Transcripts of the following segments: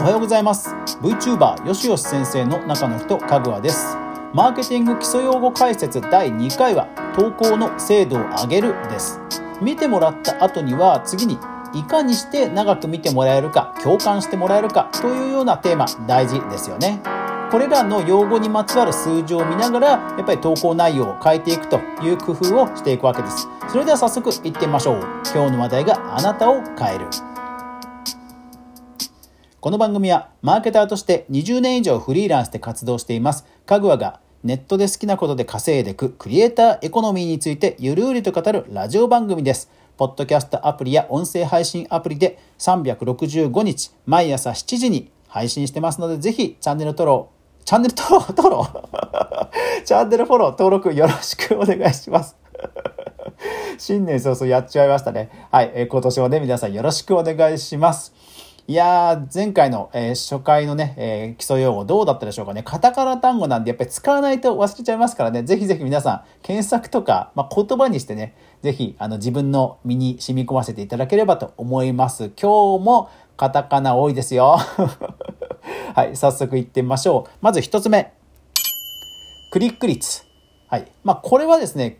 おはようございます。VTuber よしよし先生の中の人かぐわです。マーケティング基礎用語解説第2回は投稿の精度を上げるです。見てもらった後には次にいかにして長く見てもらえるか共感してもらえるかというようなテーマ大事ですよね。これらの用語にまつわる数字を見ながらやっぱり投稿内容を変えていくという工夫をしていくわけです。それでは早速いってみましょう。今日の話題があなたを変える。この番組はマーケターとして20年以上フリーランスで活動していますかぐわがネットで好きなことで稼いでいくクリエイターエコノミーについてゆるうりと語るラジオ番組です。ポッドキャストアプリや音声配信アプリで365日毎朝7時に配信してますのでぜひチャンネル登録、チャンネル登録、登録 チャンネルフォロー登録よろしくお願いします。新年早々やっちゃいましたね。はい、今年もね、皆さんよろしくお願いします。いやー、前回の、えー、初回のね、えー、基礎用語どうだったでしょうかね。カタカナ単語なんでやっぱり使わないと忘れちゃいますからね。ぜひぜひ皆さん、検索とか、まあ、言葉にしてね、ぜひ、あの、自分の身に染み込ませていただければと思います。今日もカタカナ多いですよ。はい、早速行ってみましょう。まず一つ目。クリック率。はい。まあ、これはですね、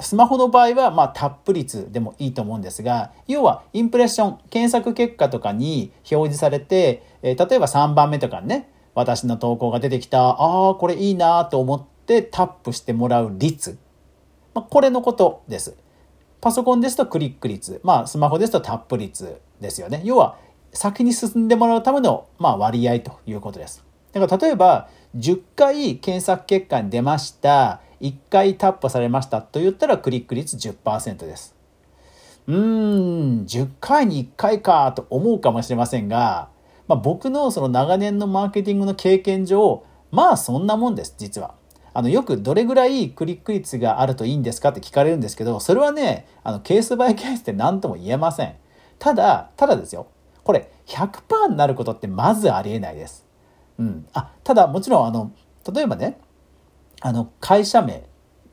スマホの場合は、まあ、タップ率でもいいと思うんですが、要は、インプレッション、検索結果とかに表示されて、えー、例えば3番目とかね、私の投稿が出てきた、ああ、これいいなと思ってタップしてもらう率。まあ、これのことです。パソコンですとクリック率、まあ、スマホですとタップ率ですよね。要は、先に進んでもらうための、まあ、割合ということです。だから、例えば、10回検索結果に出ました。1回タップされましたと言ったらクリック率10%です。うーん、10回に1回かと思うかもしれませんが、まあ、僕のその長年のマーケティングの経験上、まあそんなもんです、実は。あの、よくどれぐらいクリック率があるといいんですかって聞かれるんですけど、それはね、あの、ケースバイケースって何とも言えません。ただ、ただですよ。これ、100%になることってまずありえないです。うん。あ、ただ、もちろん、あの、例えばね、あの会社名、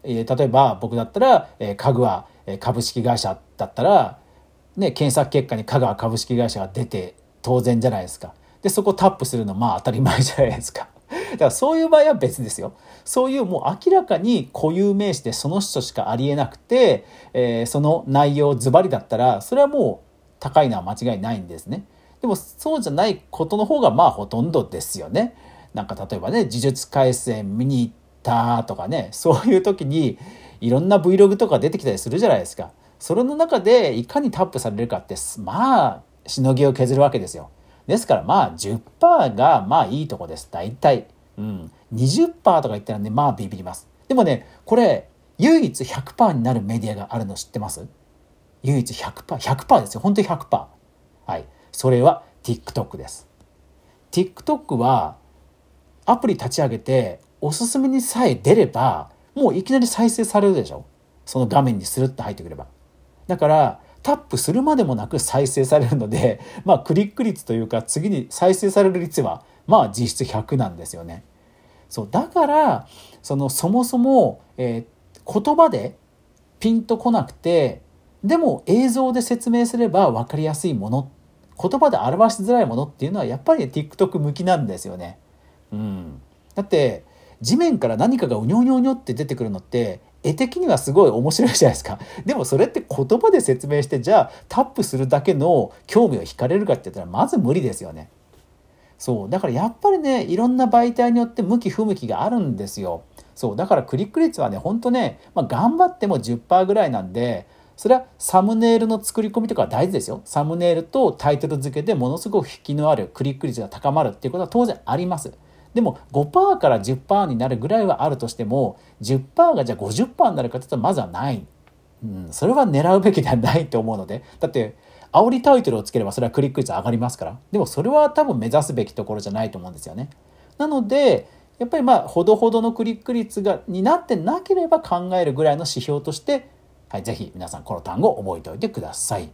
えー、例えば僕だったら、えー、家具は株式会社だったら、ね、検索結果に香川株式会社が出て当然じゃないですか。でそこタップするのまあ当たり前じゃないですか。だからそういう場合は別ですよ。そういうもう明らかに固有名詞でその人しかありえなくて、えー、その内容ズバリだったらそれはもう高いのは間違いないんですね。でもそうじゃないことの方がまあほとんどですよね。なんか例えばね、呪術廻戦見に行ったとかね、そういう時にいろんな Vlog とか出てきたりするじゃないですか。それの中でいかにタップされるかって、まあ、しのぎを削るわけですよ。ですからまあ10%がまあいいとこです。大体。うん。20%とか言ったらね、まあビビります。でもね、これ、唯一100%になるメディアがあるの知ってます？唯一100%、100%ですよ。本当に100%。はい。それは TikTok です。TikTok はアプリ立ち上げておすすめにさえ出ればもういきなり再生されるでしょ？その画面にスルッと入ってくれば。だからタップするまでもなく再生されるので まあクリック率というか次に再生される率はまあ実質100なんですよね。そうだからそのそもそも、えー、言葉でピンとこなくてでも映像で説明すれば分かりやすいもの言葉で表しづらいものっていうのはやっぱり TikTok 向きなんですよね。うん、だって地面から何かがうにょうにょうにょって出てくるのって絵的にはすごい面白いじゃないですか。でもそれって言葉で説明してじゃあタップするだけの興味を惹かれるかって言ったらまず無理ですよね。そうだからやっぱりねいろんな媒体によって向き不向きがあるんですよ。そうだからクリック率はねほんとね、まあ、頑張っても10%ぐらいなんでそれはサムネイルの作り込みとかは大事ですよ。サムネイルとタイトル付けでものすごく引きのあるクリック率が高まるっていうことは当然あります。でも5%から10%になるぐらいはあるとしても10%がじゃあ50%になるかというとまずはない、うん、それは狙うべきではないと思うので。だって煽りタイトルをつければそれはクリック率上がりますから。でもそれは多分目指すべきところじゃないと思うんですよね。なのでやっぱりまあほどほどのクリック率がになってなければ考えるぐらいの指標として、はい、ぜひ皆さんこの単語を覚えておいてください。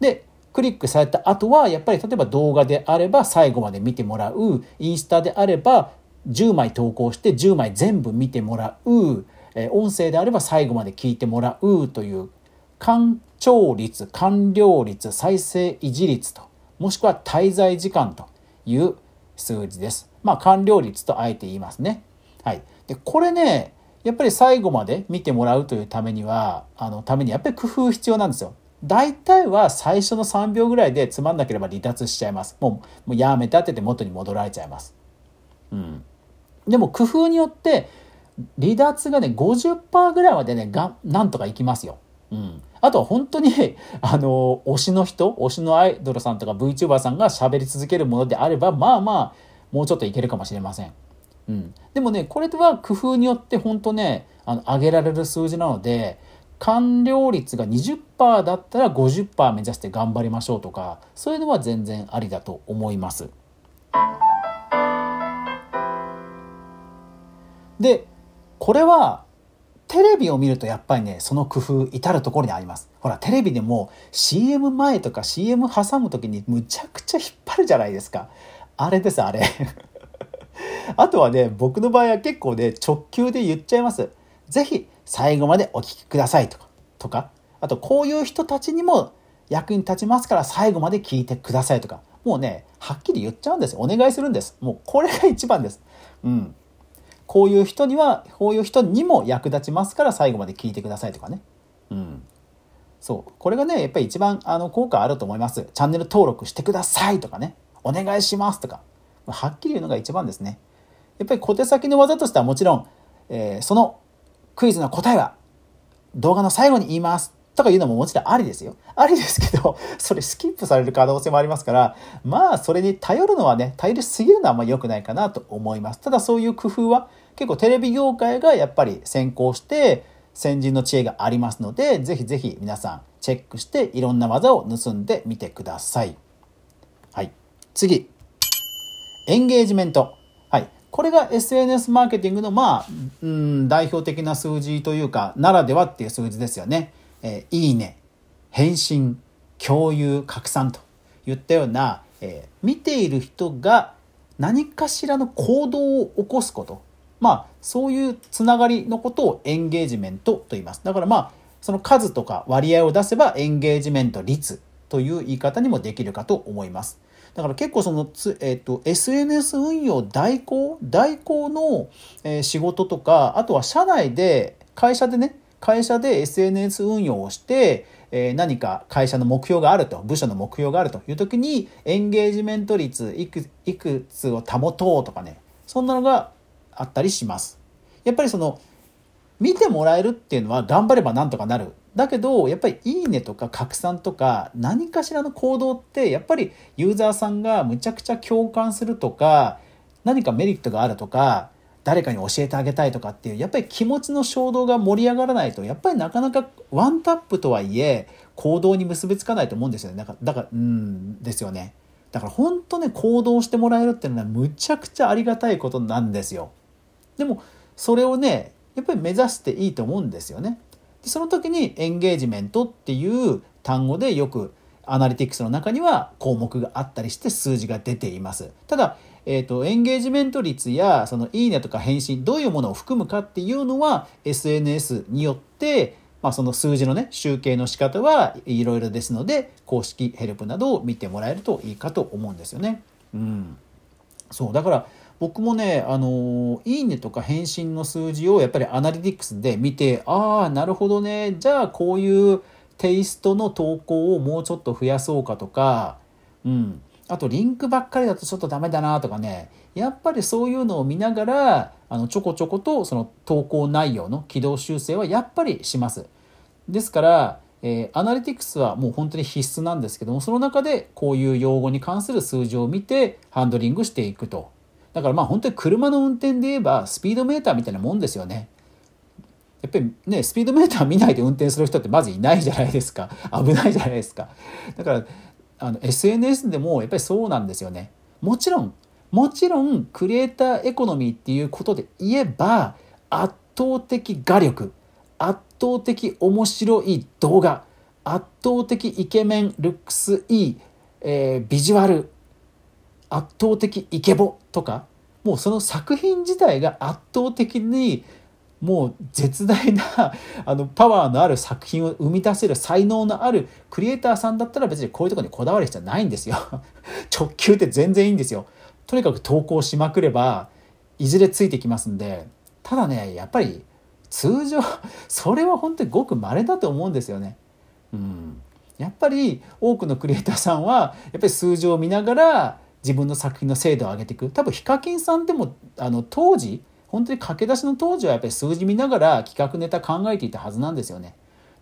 でクリックされた後はやっぱり例えば動画であれば最後まで見てもらうインスタであれば10枚投稿して10枚全部見てもらう音声であれば最後まで聞いてもらうという完聴率完了率再生維持率ともしくは滞在時間という数字です。まあ完了率とあえて言いますね。はい。で、これね、やっぱり最後まで見てもらうというためには、あのためにやっぱり工夫必要なんですよ。大体は最初の3秒ぐらいでつまんなければ離脱しちゃいます。もうもうやめたってて元に戻られちゃいます。うん。でも工夫によって離脱がね50%ぐらいまでねがなんとかいきますよ。うん。あとは本当に、あの、推しの人、推しのアイドルさんとか VTuber さんが喋り続けるものであれば、まあまあ、もうちょっといけるかもしれません。うん。でもね、これは工夫によって本当ね、あの、上げられる数字なので、完了率が20%だったら50%目指して頑張りましょうとか、そういうのは全然ありだと思います。で、これはテレビを見るとやっぱりね、その工夫至るところにあります。ほら、テレビでも CM 前とか CM 挟む時にむちゃくちゃ引っ張るじゃないですか。あれです、あれ。あとはね、僕の場合は結構ね、直球で言っちゃいます。ぜひ最後までお聞きくださいとか、とか、あとこういう人たちにも役に立ちますから最後まで聞いてくださいとか、もうね、はっきり言っちゃうんですお願いするんです。もうこれが一番です。うん。こういう人には、こういう人にも役立ちますから最後まで聞いてくださいとかね。うん。そう。これがね、やっぱり一番あの効果あると思います。チャンネル登録してくださいとかね。お願いしますとか。はっきり言うのが一番ですね。やっぱり小手先の技としてはもちろん、えー、そのクイズの答えは動画の最後に言いますとか言うのももちろんありですよ。ありですけど、それスキップされる可能性もありますから、まあそれに頼るのはね、頼りすぎるのはあんま良くないかなと思います。ただそういう工夫は結構テレビ業界がやっぱり先行して先人の知恵がありますので、ぜひぜひ皆さんチェックしていろんな技を盗んでみてください。はい。次。エンゲージメント。これが SNS マーケティングの、まあ、うん、代表的な数字というか、ならではっていう数字ですよね。えー、いいね、返信、共有、拡散といったような、えー、見ている人が何かしらの行動を起こすこと。まあ、そういうつながりのことをエンゲージメントと言います。だからまあ、その数とか割合を出せばエンゲージメント率という言い方にもできるかと思います。だから結構そのつ、えっ、と、SNS 運用代行代行の、え、仕事とか、あとは社内で、会社でね、会社で SNS 運用をして、え、何か会社の目標があると、部署の目標があるという時に、エンゲージメント率いくいくつを保とうとかね、そんなのがあったりします。やっぱりその、見てもらえるっていうのは頑張ればなんとかなる。だけど、やっぱりいいねとか拡散とか何かしらの行動ってやっぱりユーザーさんがむちゃくちゃ共感するとか何かメリットがあるとか誰かに教えてあげたいとかっていうやっぱり気持ちの衝動が盛り上がらないとやっぱりなかなかワンタップとはいえ行動に結びつかないと思うんですよね。だからだからうんですよね。だから本当ね行動してもらえるっていうのはむちゃくちゃありがたいことなんですよ。でもそれをねやっぱり目指していいと思うんですよね。でその時にエンゲージメントっていう単語でよくアナリティクスの中には項目があったりして数字が出ています。ただ、えっ、ー、と、エンゲージメント率や、そのいいねとか返信、どういうものを含むかっていうのは SNS によって、まあ、その数字のね、集計の仕方はいろいろですので、公式ヘルプなどを見てもらえるといいかと思うんですよね。うん。そう、だから、僕もね、あのいいねとか返信の数字をやっぱりアナリティクスで見て、ああ、なるほどね。じゃあこういうテイストの投稿をもうちょっと増やそうかとか、うん。あとリンクばっかりだとちょっとダメだなとかね、やっぱりそういうのを見ながら、あの、ちょこちょことその投稿内容の軌道修正はやっぱりします。ですから、えー、アナリティクスはもう本当に必須なんですけども、その中でこういう用語に関する数字を見てハンドリングしていくと。だからまあ本当に車の運転で言えばスピードメーターみたいなもんですよね。やっぱりね、スピードメーター見ないで運転する人ってまずいないじゃないですか。危ないじゃないですか。だから、あの、SNS でもやっぱりそうなんですよね。もちろん、もちろん、クリエイターエコノミーっていうことで言えば、圧倒的画力、圧倒的面白い動画、圧倒的イケメン、ルックスいい、えー、ビジュアル、圧倒的イケボとかもうその作品自体が圧倒的にもう絶大な あのパワーのある作品を生み出せる才能のあるクリエイターさんだったら別にこういうとこにこだわる必要はないんですよ。直球って全然いいんですよ。とにかく投稿しまくればいずれついてきますんでただねやっぱり通常それは本当にごく稀だと思うんですよね。うん、やっぱり多くのクリエイターさんはやっぱり数字を見ながら自分の作品の精度を上げていく多分ヒカキンさんでもあの当時本当に駆け出しの当時はやっぱり数字見ながら企画ネタ考えていたはずなんですよね。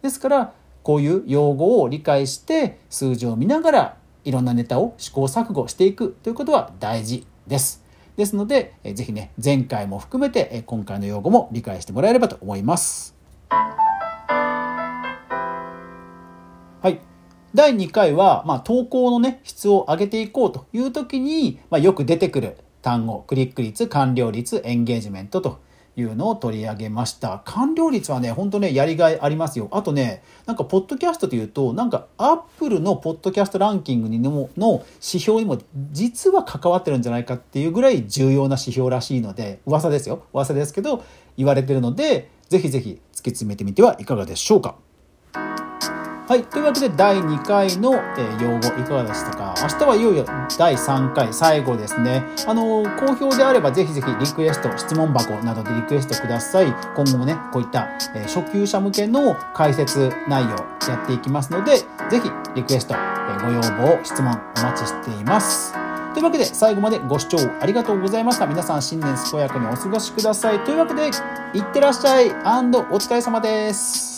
ですからこういう用語を理解して数字を見ながらいろんなネタを試行錯誤していくということは大事です。ですので、えぜひね、前回も含めて、今回の用語も理解してもらえればと思います。第2回は、まあ、投稿のね、質を上げていこうという時に、まあ、よく出てくる単語、クリック率、完了率、エンゲージメントというのを取り上げました。完了率はね、ほんとね、やりがいありますよ。あとね、なんか、ポッドキャストというと、なんか、アップルのポッドキャストランキングにもの指標にも、実は関わってるんじゃないかっていうぐらい重要な指標らしいので、噂ですよ。噂ですけど、言われてるので、ぜひぜひ突き詰めてみてはいかがでしょうか。はい。というわけで、第2回の、えー、用語いかがでしたか？明日はいよいよ第3回、最後ですね。あのー、好評であれば、ぜひぜひリクエスト、質問箱などでリクエストください。今後もね、こういった、えー、初級者向けの解説内容やっていきますので、ぜひリクエスト、え、ご要望、質問お待ちしています。というわけで、最後までご視聴ありがとうございました。皆さん、新年健やかにお過ごしください。というわけで、いってらっしゃいお疲れ様です。